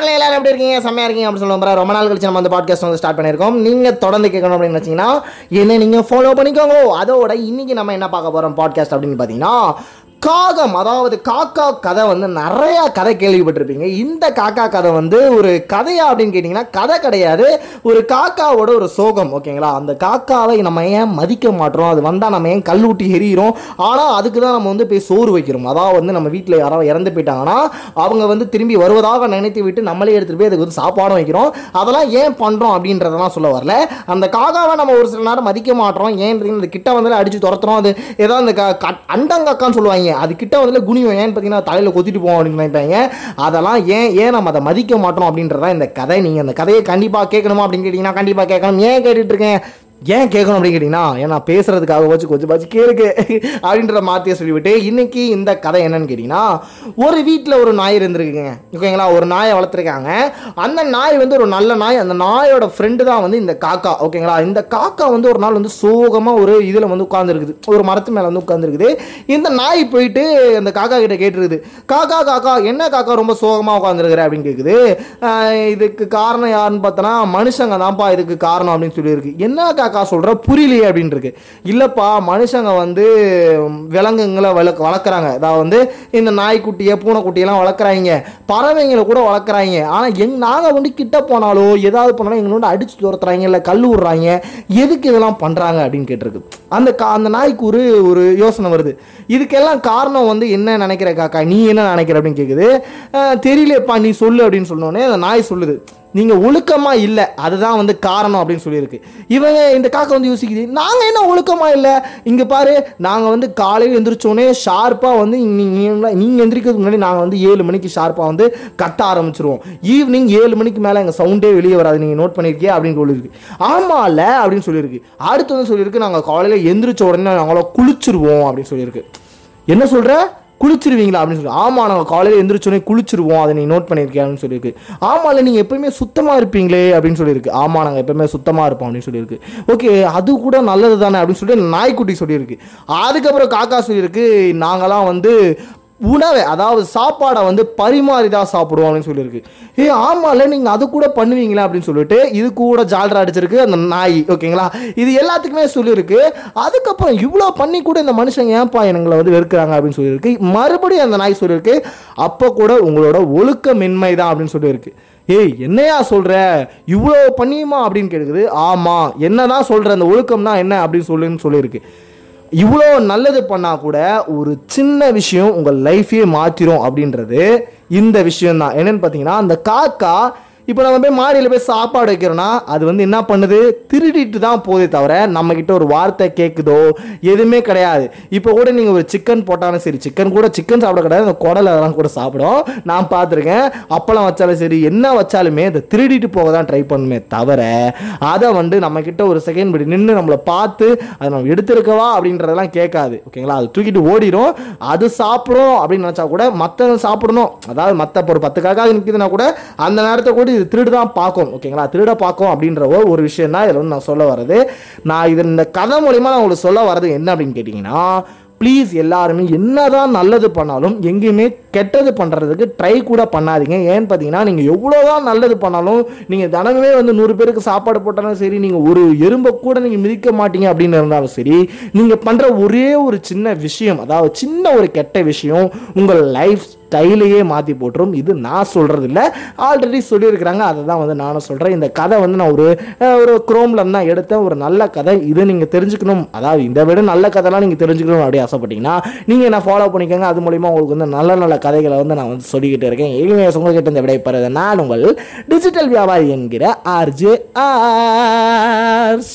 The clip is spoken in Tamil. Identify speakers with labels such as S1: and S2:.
S1: மக்களே எல்லாரும் எப்படி இருக்கீங்க? செம்மையா இருக்கீங்க அப்படின்னு சொல்லுவோம் ரொம்ப நாள் கழிச்சு நம்ம அந்த பாட்காஸ்ட் வந்து ஸ்டார்ட் பண்ணியிருக்கோம். நீங்க தொடர்ந்து கேட்கணும் அப்படின்னு நினைச்சீங்கன்னா என்ன நீங்க ஃபாலோ பண்ணிக்கோங்க. அதோட இன்னைக்கு நம்ம என்ன பார்க்க போறோம்? பாட்காஸ்ட் அப்படின்னு பார்த்தீங்கன்னா காகம் அதாவது காக்கா கதை வந்து நிறைய கதை கேள்விப்பட்டிருப்பீங்க. இந்த காக்கா கதை வந்து ஒரு கதையா அப்படின்னு கேட்டிங்கன்னா கதை கிடையாது. ஒரு காக்காவோட ஒரு சோகம் ஓகேங்களா? அந்த காக்காவை நம்ம ஏன் மதிக்க மாட்டோம்? அது வந்தால் நம்ம ஏன் கல்லூட்டி எரியிறோம் ஆனால் அதுக்கு தான் நம்ம வந்து போய் சோறு வைக்கிறோம். அதாவது வந்து நம்ம வீட்டில் யாராவது இறந்து போயிட்டாங்கன்னா அவங்க வந்து திரும்பி வருவதாக நினைத்து விட்டு நம்மளே எடுத்துகிட்டு போய் அதுக்கு வந்து சாப்பாடும் வைக்கிறோம். அதெல்லாம் ஏன் பண்ணுறோம் அப்படின்றதெல்லாம் சொல்ல வரல. அந்த காக்காவை நம்ம ஒரு சில நேரம் மதிக்க மாட்டோம். ஏன் கிட்ட வந்து அடித்து துரத்துறோம். அது ஏதாவது அந்த க- அண்டங்காக்கான்னு சொல்லுவாங்க. அது கிட்ட வந்து குனியும் ஏன்னு பார்த்தீங்கன்னா தலையில் கொத்திட்டு போவோம் அப்படின்னு நினைப்பாங்க. அதெல்லாம் ஏன் ஏன் நம்ம அதை மதிக்க மாட்டோம் அப்படின்றதான் இந்த கதை. நீங்கள் அந்த கதையை கண்டிப்பாக கேட்கணுமா அப்படின்னு கேட்டிங்கன்னா கண்டிப்பாக கேட்கணும். ஏன் கேட்டுட்டு இருக்கேன்? ஏன் கேட்கணும் அப்படின்னு கேட்டிங்கன்னா ஏன்னா பேசுறதுக்காக வச்சு கொஞ்சம் வச்சு கேளுக்கு அப்படின்ற மாற்றிய சொல்லிவிட்டு இன்னைக்கு இந்த கதை என்னன்னு கேட்டிங்கன்னா ஒரு வீட்டில் ஒரு நாய் இருந்திருக்குங்க. ஓகேங்களா? ஒரு நாயை வளர்த்துருக்காங்க. அந்த நாய் வந்து ஒரு நல்ல நாய். அந்த நாயோட ஃப்ரெண்டு தான் வந்து இந்த காக்கா. ஓகேங்களா? இந்த காக்கா வந்து ஒரு நாள் வந்து சோகமாக ஒரு இதில் வந்து உட்காந்துருக்குது ஒரு மரத்து மேலே வந்து உட்காந்துருக்குது இந்த நாய் போயிட்டு அந்த காக்கா கிட்ட கேட்டுருக்குது. காக்கா காக்கா என்ன காக்கா ரொம்ப சோகமாக உட்காந்துருக்குற அப்படின்னு கேட்குது இதுக்கு காரணம் யாருன்னு பார்த்தோன்னா மனுஷங்க தான்ப்பா இதுக்கு காரணம் அப்படின்னு சொல்லியிருக்கு. என்ன காக்கா அக்கா சொல்கிற புரியலையே அப்படின்னு இருக்கு. இல்லைப்பா மனுஷங்க வந்து விலங்குங்களை வளர்க்க வளர்க்குறாங்க. அதாவது வந்து இந்த நாய்க்குட்டியை பூனைக்குட்டியெல்லாம் வளர்க்குறாங்க பறவைங்களை கூட வளர்க்குறாங்க ஆனால் எங் நாங்கள் வந்து கிட்ட போனாலோ ஏதாவது பண்ணாலும் எங்களோட அடித்து அடிச்சு துரத்துறாங்க இல்லை கல் விடுறாங்க எதுக்கு இதெல்லாம் பண்ணுறாங்க அப்படின்னு கேட்டிருக்கு. அந்த கா அந்த நாய்க்கு ஒரு ஒரு யோசனை வருது. இதுக்கெல்லாம் காரணம் வந்து என்ன நினைக்கிற காக்கா? நீ என்ன நினைக்கிற அப்படின்னு கேட்குது தெரியலப்பா நீ சொல்லு அப்படின்னு சொன்னோடனே அந்த நாய் சொல்லுது. நீங்கள் ஒழுக்கமாக இல்லை அதுதான் வந்து காரணம் அப்படின்னு சொல்லியிருக்கு. இவங்க இந்த காக்கா வந்து யோசிக்குது நாங்கள் என்ன ஒழுக்கமாக இல்லை? இங்கே பாரு நாங்கள் வந்து காலையில் எந்திரிச்சோடனே ஷார்ப்பாக வந்து நீங்கள் நீங்கள் எந்திரிக்கிறதுக்கு முன்னாடி நாங்கள் வந்து ஏழு மணிக்கு ஷார்ப்பாக வந்து கட்ட ஆரம்பிச்சிருவோம். ஈவினிங் ஏழு மணிக்கு மேலே எங்கள் சவுண்டே வெளியே வராது நீங்கள் நோட் பண்ணியிருக்கியா அப்படின்னு சொல்லியிருக்கு. ஆமாம்ல அப்படின்னு சொல்லியிருக்கு. அடுத்து வந்து சொல்லியிருக்கு நாங்கள் காலையில் எந்திரிச்ச உடனே நாங்கள குளிச்சிருவோம் அப்படின்னு சொல்லியிருக்கு. என்ன சொல்கிற குளிச்சிருவீங்களா அப்படின்னு சொல்லி ஆமாம் நாங்கள் காலையில் எந்திரிச்சோடனே குளிச்சிருவோம் அதை நீ நோட் பண்ணியிருக்கியான்னு சொல்லியிருக்கு. ஆமாம்ல நீங்கள் எப்பயுமே சுத்தமாக இருப்பீங்களே அப்படின்னு சொல்லியிருக்கு. ஆமாம் நாங்கள் எப்பயுமே சுத்தமாக இருப்போம் அப்படின்னு சொல்லியிருக்கு. ஓகே அது கூட நல்லது தானே அப்படின்னு சொல்லிட்டு நாய்க்குட்டி சொல்லியிருக்கு. அதுக்கப்புறம் காக்கா சொல்லியிருக்கு நாங்களாம் வந்து உணவை அதாவது சாப்பாடை வந்து பரிமாறி தான் சாப்பிடுவோம் அப்படின்னு சொல்லியிருக்கு. ஏ ஆமாம்ல நீங்கள் அது கூட பண்ணுவீங்களா அப்படின்னு சொல்லிட்டு இது கூட ஜால்ரா அடிச்சிருக்கு அந்த நாய் ஓகேங்களா? இது எல்லாத்துக்குமே சொல்லியிருக்கு. அதுக்கப்புறம் இவ்வளோ பண்ணி கூட இந்த மனுஷங்க ஏன்ப்பா எங்களை வந்து வெறுக்கிறாங்க அப்படின்னு சொல்லியிருக்கு. மறுபடியும் அந்த நாய் சொல்லியிருக்கு அப்போ கூட உங்களோட ஒழுக்கமின்மை தான் அப்படின்னு சொல்லியிருக்கு. ஏய் என்னையா சொல்கிற இவ்வளோ பண்ணியுமா அப்படின்னு கேட்குது. ஆமாம் என்ன தான் சொல்கிற அந்த ஒழுக்கம்னா என்ன அப்படின்னு சொல்லுன்னு சொல்லியிருக்கு. இவ்வளோ நல்லது பண்ணால் கூட ஒரு சின்ன விஷயம் உங்கள் லைஃபையே மாற்றிடும் அப்படின்றது இந்த விஷயம்தான். என்னென்னு பார்த்தீங்கன்னா அந்த காக்கா இப்போ நம்ம போய் மாடியில் போய் சாப்பாடு வைக்கிறோன்னா அது வந்து என்ன பண்ணுது? திருடிட்டு தான் போதே தவிர நம்மக்கிட்ட ஒரு வார்த்தை கேட்குதோ எதுவுமே கிடையாது. இப்போ கூட நீங்கள் ஒரு சிக்கன் போட்டாலும் சரி சிக்கன் கூட சிக்கன் சாப்பிட கிடையாது. அந்த குடல் அதெல்லாம் கூட சாப்பிடும். நான் பார்த்துருக்கேன். அப்பளம் வச்சாலும் சரி என்ன வச்சாலுமே அதை திருடிட்டு போக தான் ட்ரை பண்ணுமே தவிர அதை வந்து நம்மக்கிட்ட ஒரு செகண்ட் படி நின்று நம்மளை பார்த்து அதை நம்ம எடுத்திருக்கவா? அப்படின்றதெல்லாம் கேட்காது. ஓகேங்களா? அது தூக்கிட்டு ஓடிடும் அது சாப்பிடும் அப்படின்னு நினச்சா கூட மற்ற சாப்பிடணும். அதாவது மற்ற ஒரு பத்து காக்கா நிற்கிதுன்னா கூட அந்த நேரத்தை கூட இது திருடு தான் பார்க்கும் ஓகேங்களா திருட பார்க்கும் அப்படின்ற ஒரு- விஷயம் தான் இதில் வந்து நான் சொல்ல வர்றது. நான் இது இந்த கதை மூலிமா நான் உங்களுக்கு சொல்ல வர்றது என்ன அப்படின்னு கேட்டிங்கன்னா ப்ளீஸ் எல்லாருமே என்னதான் நல்லது பண்ணாலும் எங்கேயுமே கெட்டது பண்ணுறதுக்கு ட்ரை கூட பண்ணாதீங்க. ஏன்னு பார்த்தீங்கன்னா நீங்கள் எவ்வளோ தான் நல்லது பண்ணாலும் நீங்கள் தினமுமே வந்து நூறு பேருக்கு சாப்பாடு போட்டாலும் சரி நீங்கள் ஒரு எறும்பை கூட நீங்கள் மிதிக்க மாட்டீங்க அப்படின்னு இருந்தாலும் சரி நீங்கள் பண்ணுற ஒரே ஒரு சின்ன விஷயம் அதாவது சின்ன ஒரு கெட்ட விஷயம் உங்கள் லைஃப் ஸ்டைலையே மாற்றி போட்டுரும். இது நான் சொல்கிறது இல்லை ஆல்ரெடி சொல்லியிருக்கிறாங்க. அதை தான் வந்து நானும் சொல்கிறேன் இந்த கதை வந்து நான் ஒரு ஒரு குரோமில் தான் எடுத்தேன். ஒரு நல்ல கதை. இதை நீங்கள் தெரிஞ்சுக்கணும். அதாவது இதை விட நல்ல கதைலாம் நீங்கள் தெரிஞ்சுக்கணும் அப்படி ஆசைப்பட்டீங்கன்னா நீங்கள் என்ன ஃபாலோ பண்ணிக்கோங்க. அது மூலிமா உங்களுக்கு வந்து நல்ல நல்ல கதைகளை வந்து நான் வந்து சொல்லிக்கிட்டு இருக்கேன். எளிமையாக உங்கள்கிட்ட இந்த விடைபெறுவது நான் உங்கள் டிஜிட்டல் வியாபாரி என்கிற ஆர்ஜே ஆர்ஸ்